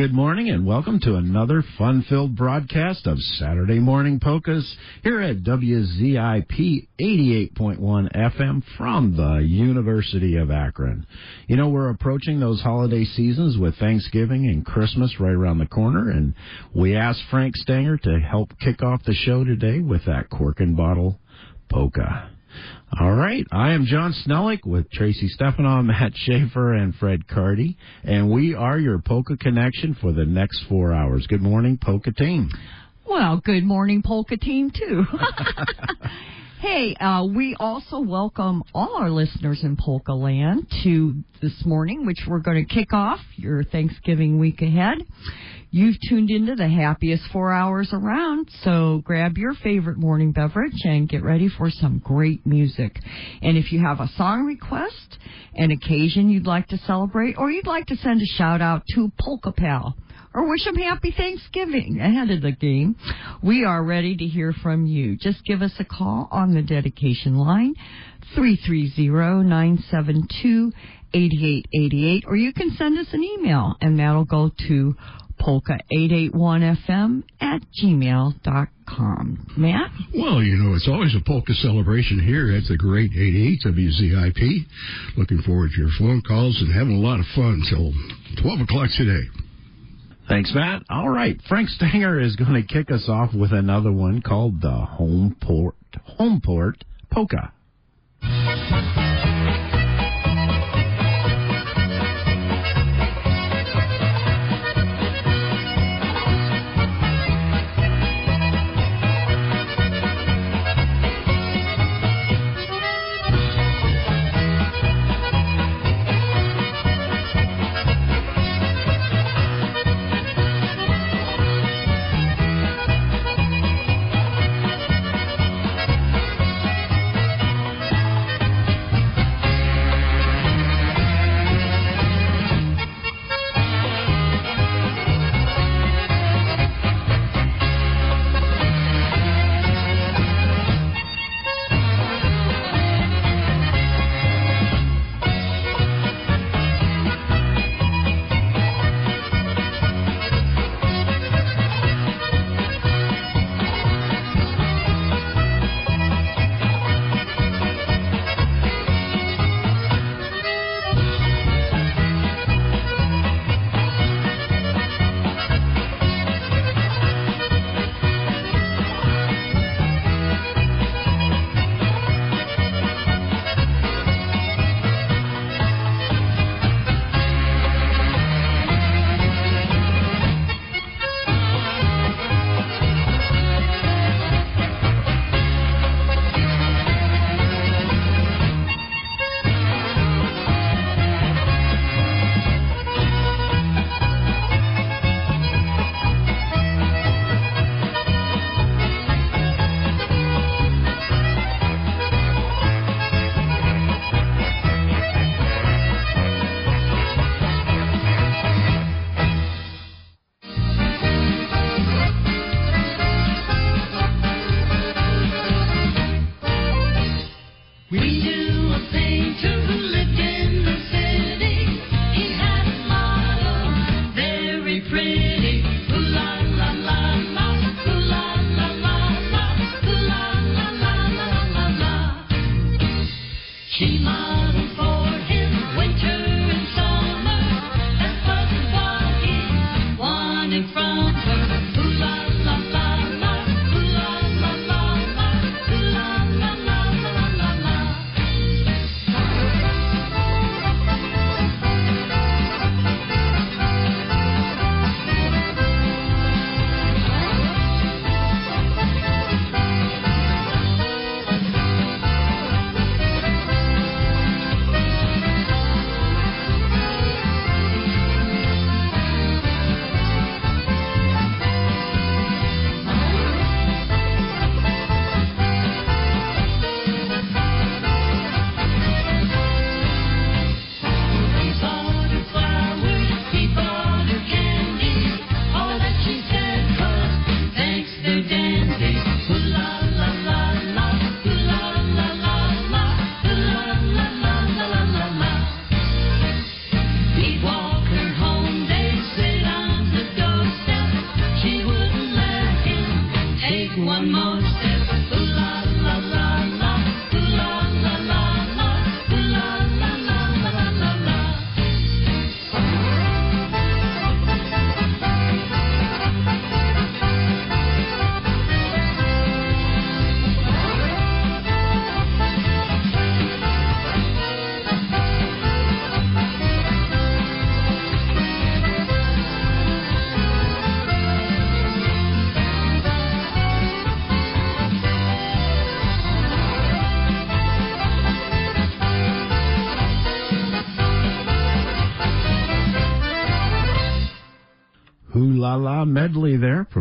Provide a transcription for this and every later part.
Good morning and welcome to another fun-filled broadcast of Saturday Morning Polkas here at WZIP 88.1 FM from the University of Akron. You know, we're approaching those holiday seasons with Thanksgiving and Christmas right around the corner and we asked Frank Stanger to help kick off the show today with that cork and bottle polka. All right. I am John Snellick with Tracy Stefanow, Matt Schaefer, and Fred Cardy, and we are your Polka Connection for the next four hours. Good morning, Polka team. Well, good morning, Polka team, too. hey, uh, we also welcome all our listeners in Polka Land to this morning, which we're going to kick off your Thanksgiving week ahead. You've tuned into the happiest four hours around, so grab your favorite morning beverage and get ready for some great music. And if you have a song request, an occasion you'd like to celebrate, or you'd like to send a shout out to Polka Pal, or wish them happy Thanksgiving ahead of the game, we are ready to hear from you. Just give us a call on the dedication line, 330-972-8888, or you can send us an email, and that'll go to polka881fm at gmail.com. Matt? Well, you know, it's always a polka celebration here at the great 88 WZIP. Looking forward to your phone calls and having a lot of fun till 12 o'clock today. Thanks, Matt. All right. Frank Stanger is going to kick us off with another one called the Home Port, Home Port Polka.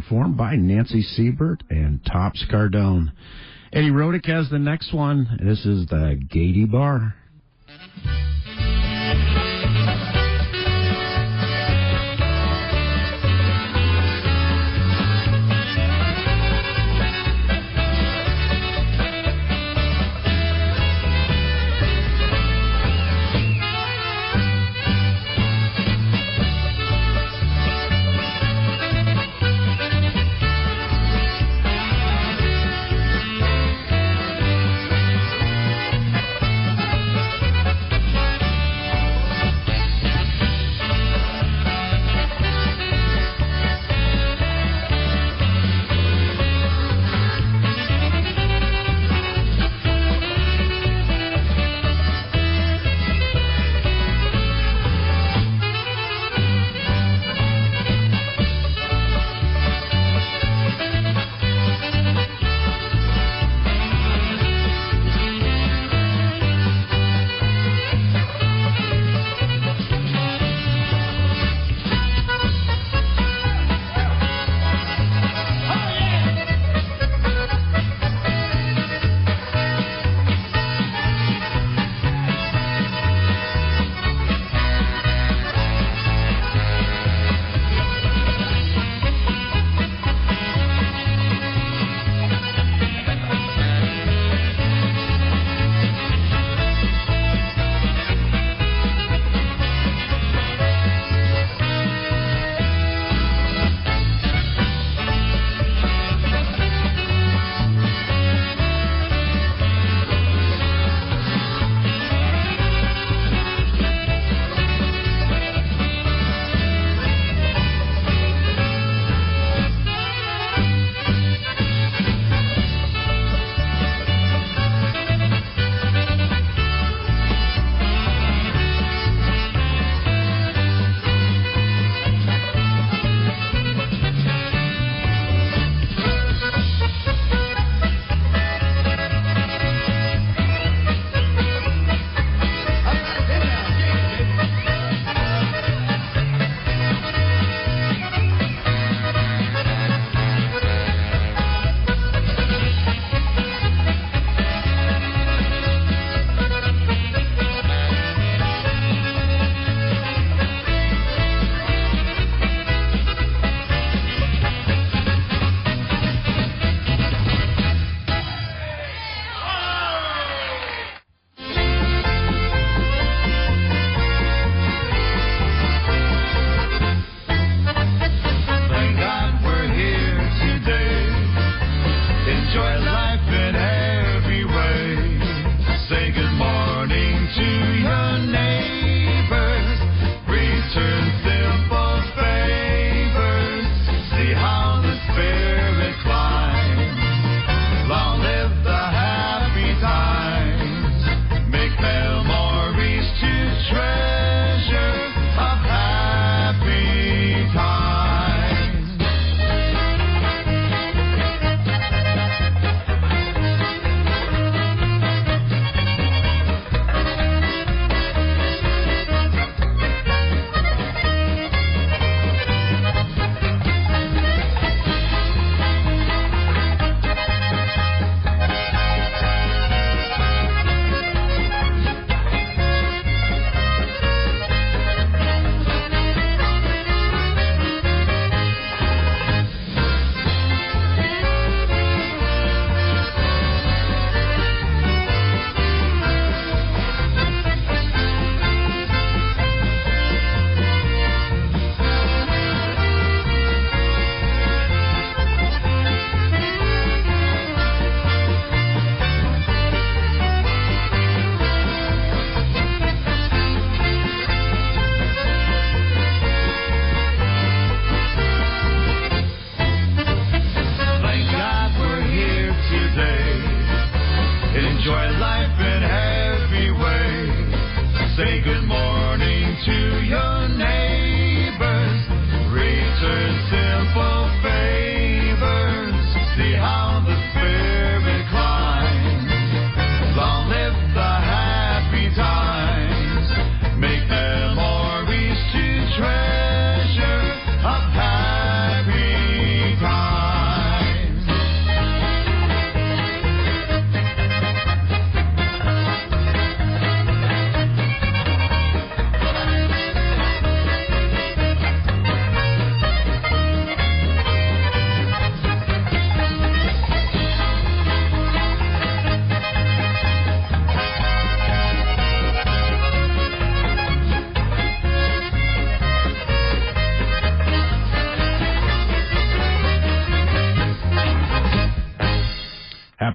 performed by Nancy Siebert and Tops Cardone. Eddie Rodick has the next one. This is the Gady Bar.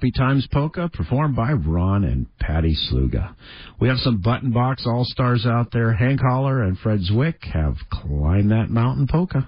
Happy Times Polka, performed by Ron and Patty Sluga. We have some button box all stars out there. Hank Haller and Fred Ziwich have climbed That Mountain Polka.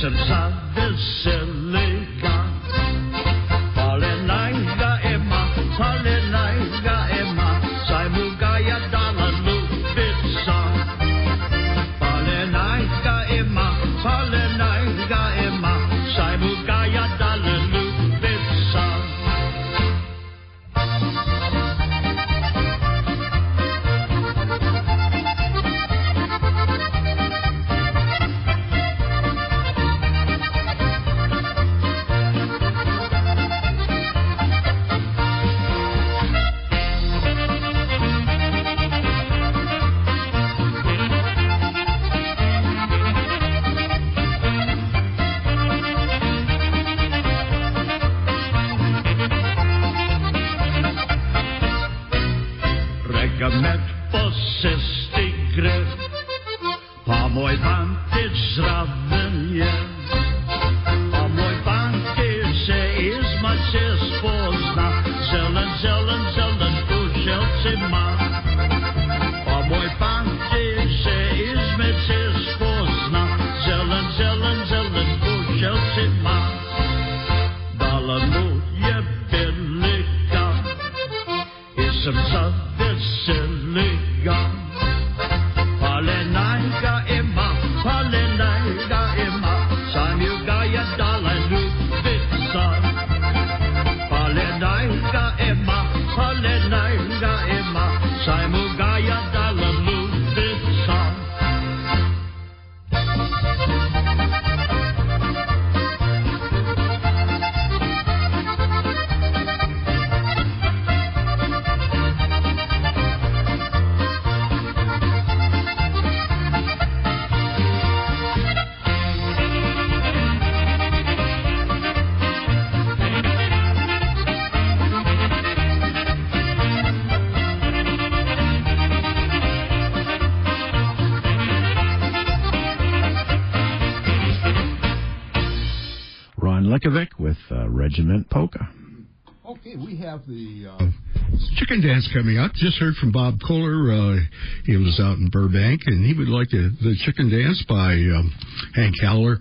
Jestem za Regiment Polka. Okay, we have the uh, chicken dance coming up. Just heard from Bob Kohler. Uh, he was out in Burbank, and he would like to, the chicken dance by um, Hank Haller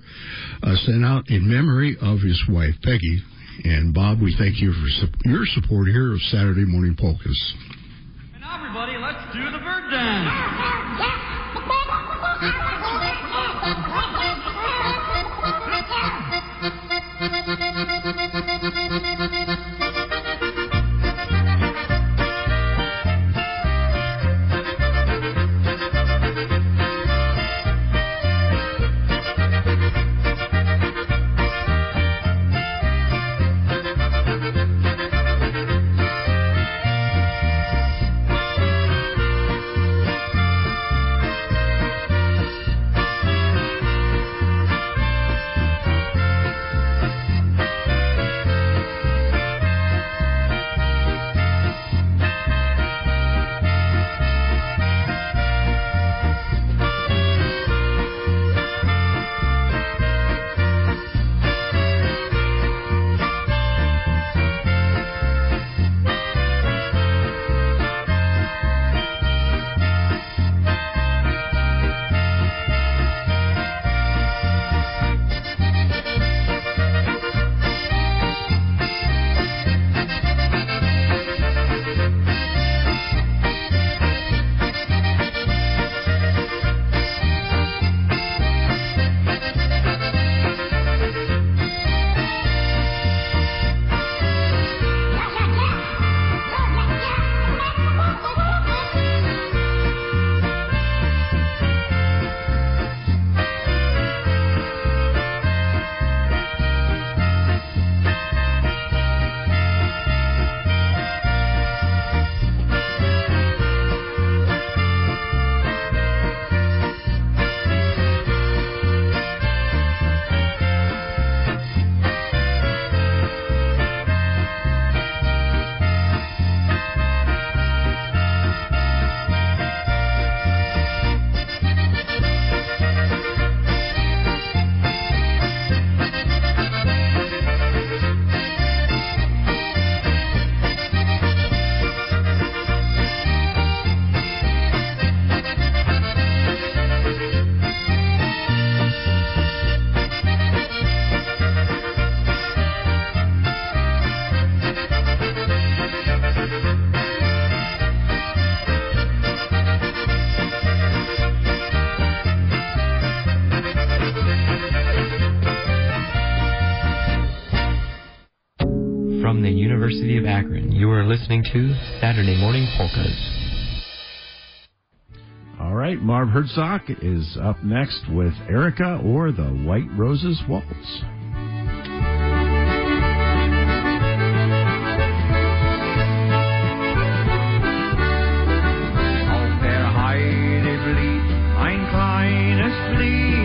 uh, sent out in memory of his wife, Peggy. And Bob, we thank you for su- your support here of Saturday Morning Polkas. And now, everybody, let's do the bird dance. Of Akron, you are listening to Saturday Morning Polkas. All right, Marv Herzog is up next with Erica or the White Roses Waltz. Auf der Heide blieb ein kleines Blümelein.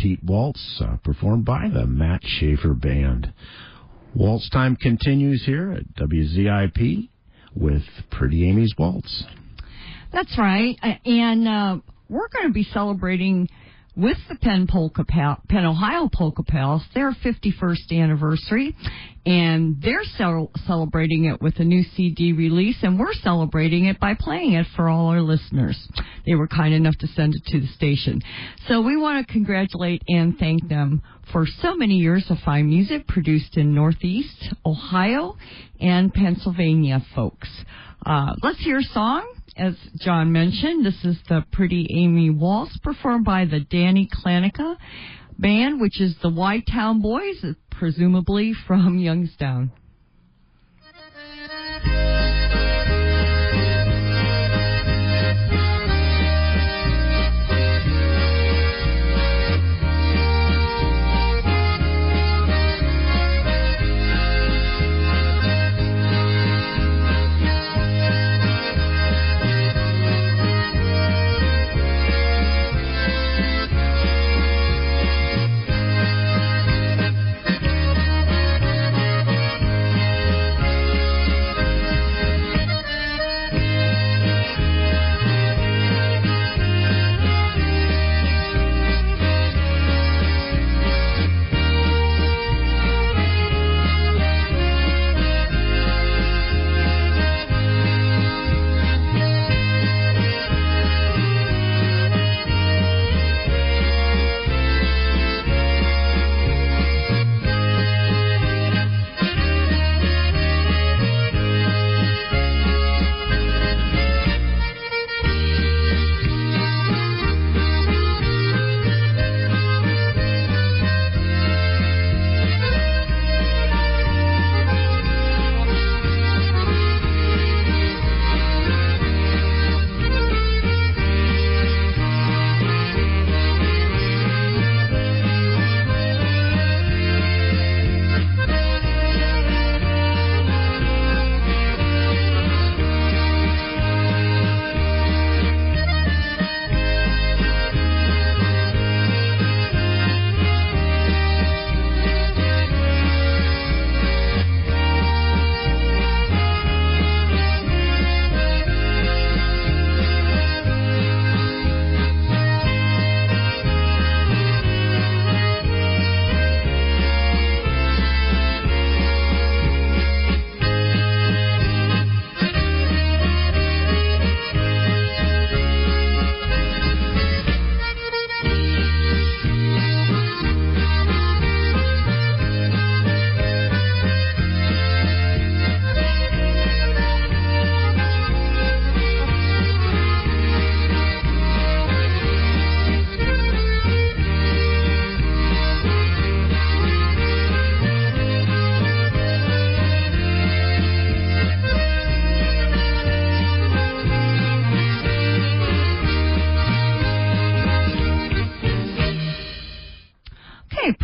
Petite Waltz uh, performed by the Matt Schaefer Band. Waltz time continues here at WZIP with Pretty Amy's Waltz. That's right. Uh, And uh, we're going to be celebrating with the Penn Polka Penn Ohio Polka Pals their 51st anniversary, and they're cel- celebrating it with a new CD release, and we're celebrating it by playing it for all our listeners. They were kind enough to send it to the station, so we want to congratulate and thank them for so many years of fine music produced in Northeast Ohio and Pennsylvania, folks. Uh, let's hear a song. As John mentioned, this is the Pretty Amy Waltz performed by the Danny Klanica band, which is the White Town Boys, presumably from Youngstown.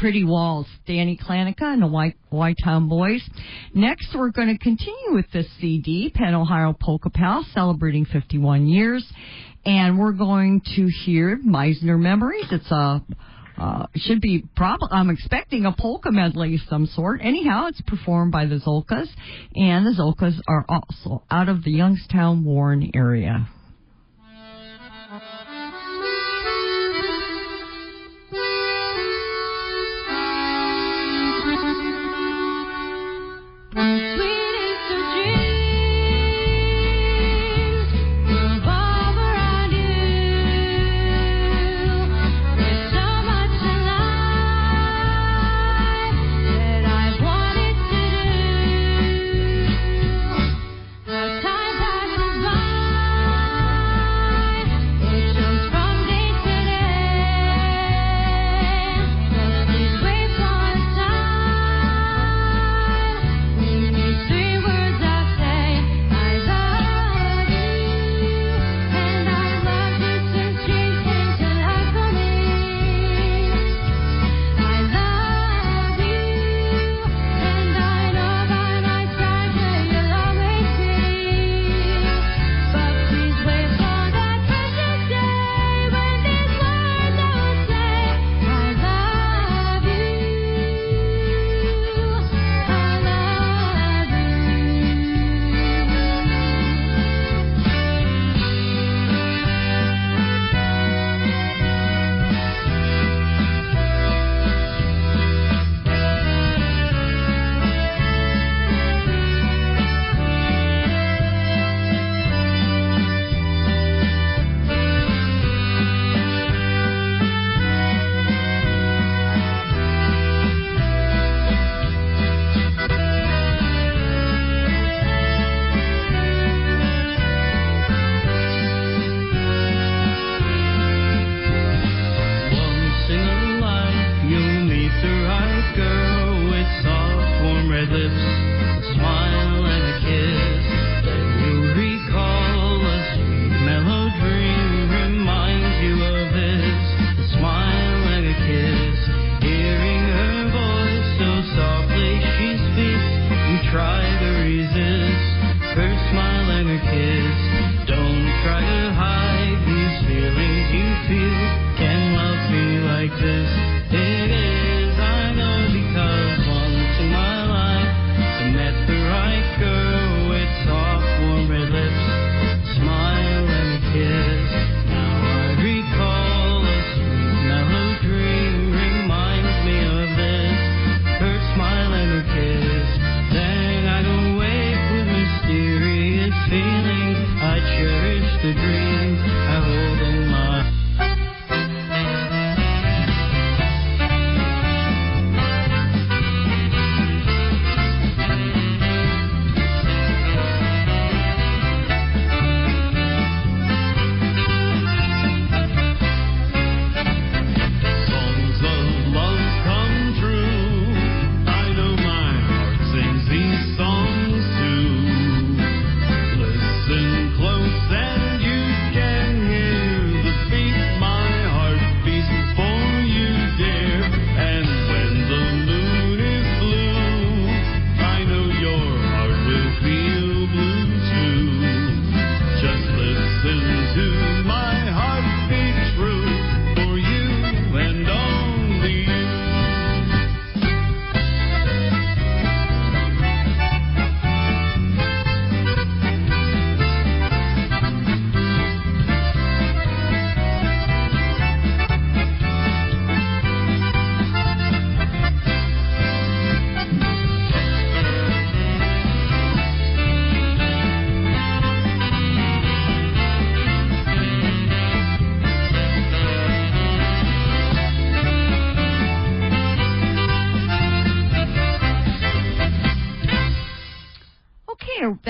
Pretty Walls, Danny Klanica and the White White Town Boys. Next, we're going to continue with this CD, Penn Ohio Polka Pal, celebrating 51 years, and we're going to hear Meisner Memories. It's a uh, should be probably. I'm expecting a polka medley of some sort. Anyhow, it's performed by the Zolkas, and the Zolkas are also out of the Youngstown, Warren area.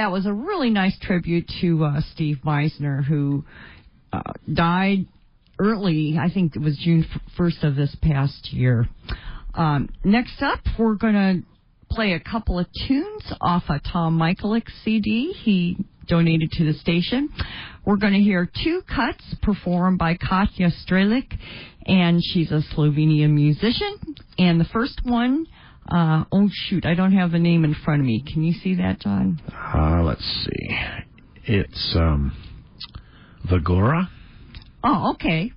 That was a really nice tribute to uh, Steve Meisner, who uh, died early. I think it was June first of this past year. Um, next up, we're gonna play a couple of tunes off a Tom Michaelik CD. He donated to the station. We're going to hear two cuts performed by Katja Strelic, and she's a Slovenian musician. And the first one, uh, oh shoot, I don't have the name in front of me. Can you see that, John? Uh, let's see. It's um, Vagora. Oh, okay.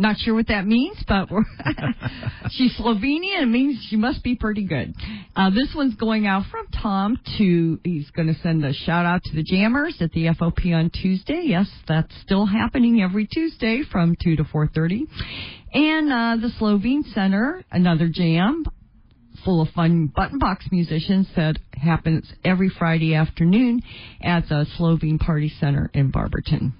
Not sure what that means, but we're she's Slovenian. It means she must be pretty good. Uh, this one's going out from Tom to. He's going to send a shout out to the Jammers at the FOP on Tuesday. Yes, that's still happening every Tuesday from two to four thirty, and uh, the Slovene Center, another jam full of fun button box musicians that happens every Friday afternoon at the Slovene Party Center in Barberton.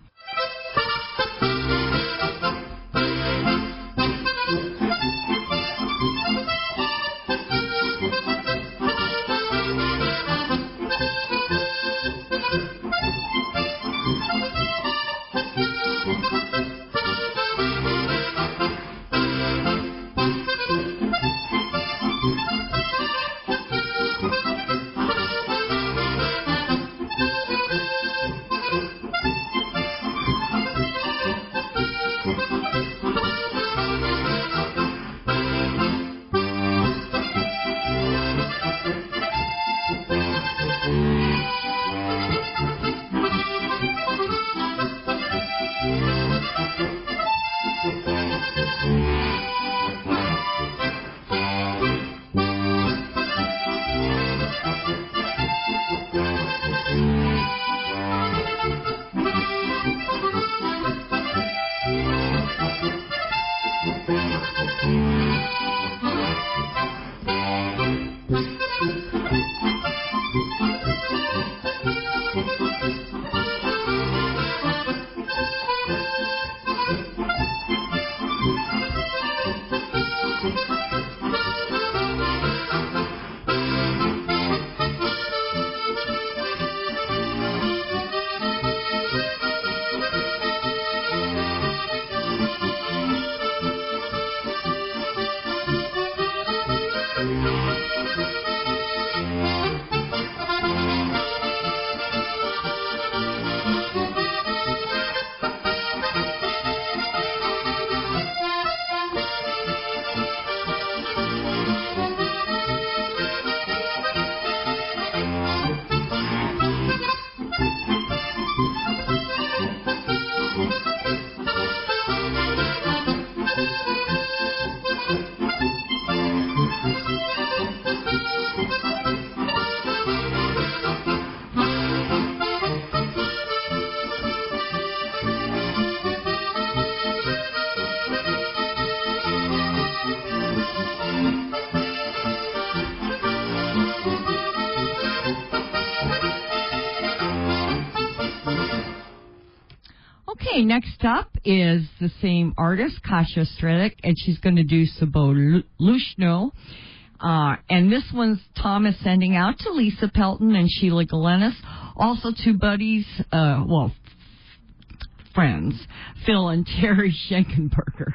Next up is the same artist, Kasia Stredic, and she's going to do Sabo Lushno. Uh, and this one's Tom is sending out to Lisa Pelton and Sheila Galenis, also two buddies, uh, well, friends, Phil and Terry Schenkenberger.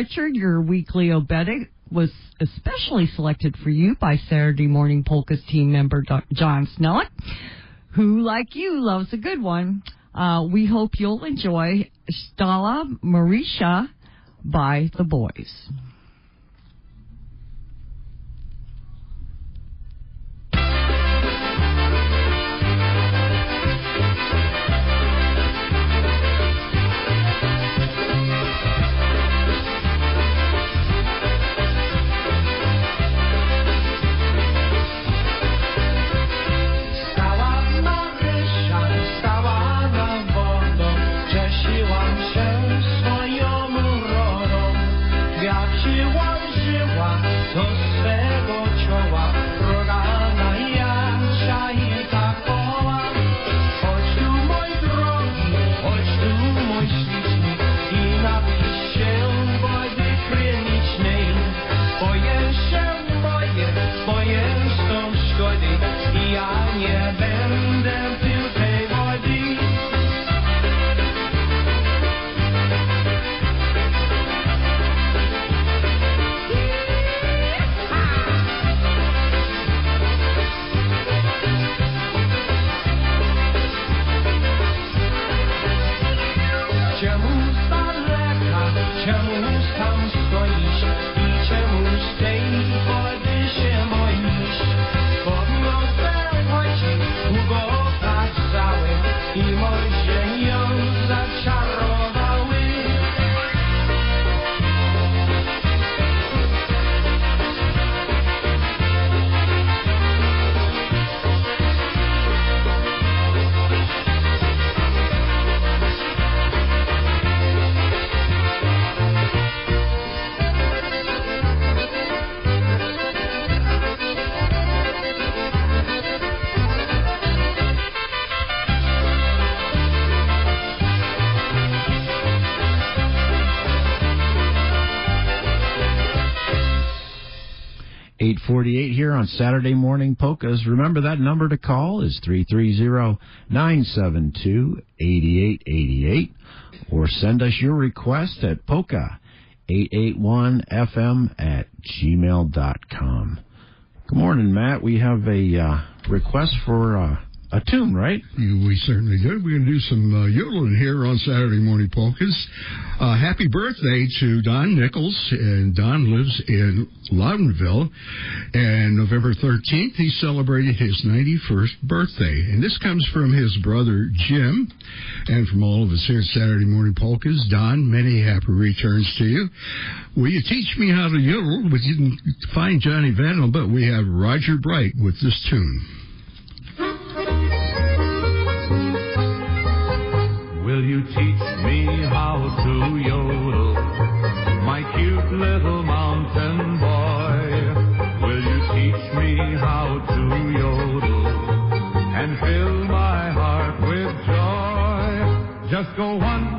Richard, your weekly obedic was especially selected for you by Saturday Morning Polka's team member John Snellick, who, like you, loves a good one. Uh, we hope you'll enjoy Stala Marisha by the boys. On Saturday Morning Polkas. Remember that number to call is three three zero nine seven two eighty eight eighty eight, or send us your request at polka eight eight one fm at gmail dot com. Good morning, Matt. We have a uh, request for uh, a tune, right? We certainly did. We're going to do some uh, yodeling here on Saturday Morning Polkas. Uh, happy birthday to Don Nichols. And Don lives in Loudonville. And November 13th, he celebrated his 91st birthday. And this comes from his brother Jim and from all of us here at Saturday Morning Polkas. Don, many happy returns to you. Will you teach me how to yodel? We didn't find Johnny Vadnal, but we have Roger Bright with this tune. Will you teach me how to yodel, my cute little mountain boy? Will you teach me how to yodel and fill my heart with joy? Just go one,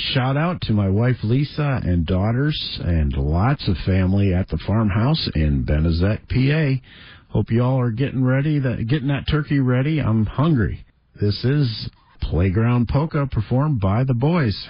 shout out to my wife Lisa and daughters and lots of family at the farmhouse in Benezette, PA. Hope you all are getting ready, that, getting that turkey ready. I'm hungry. This is Playground Polka performed by the boys.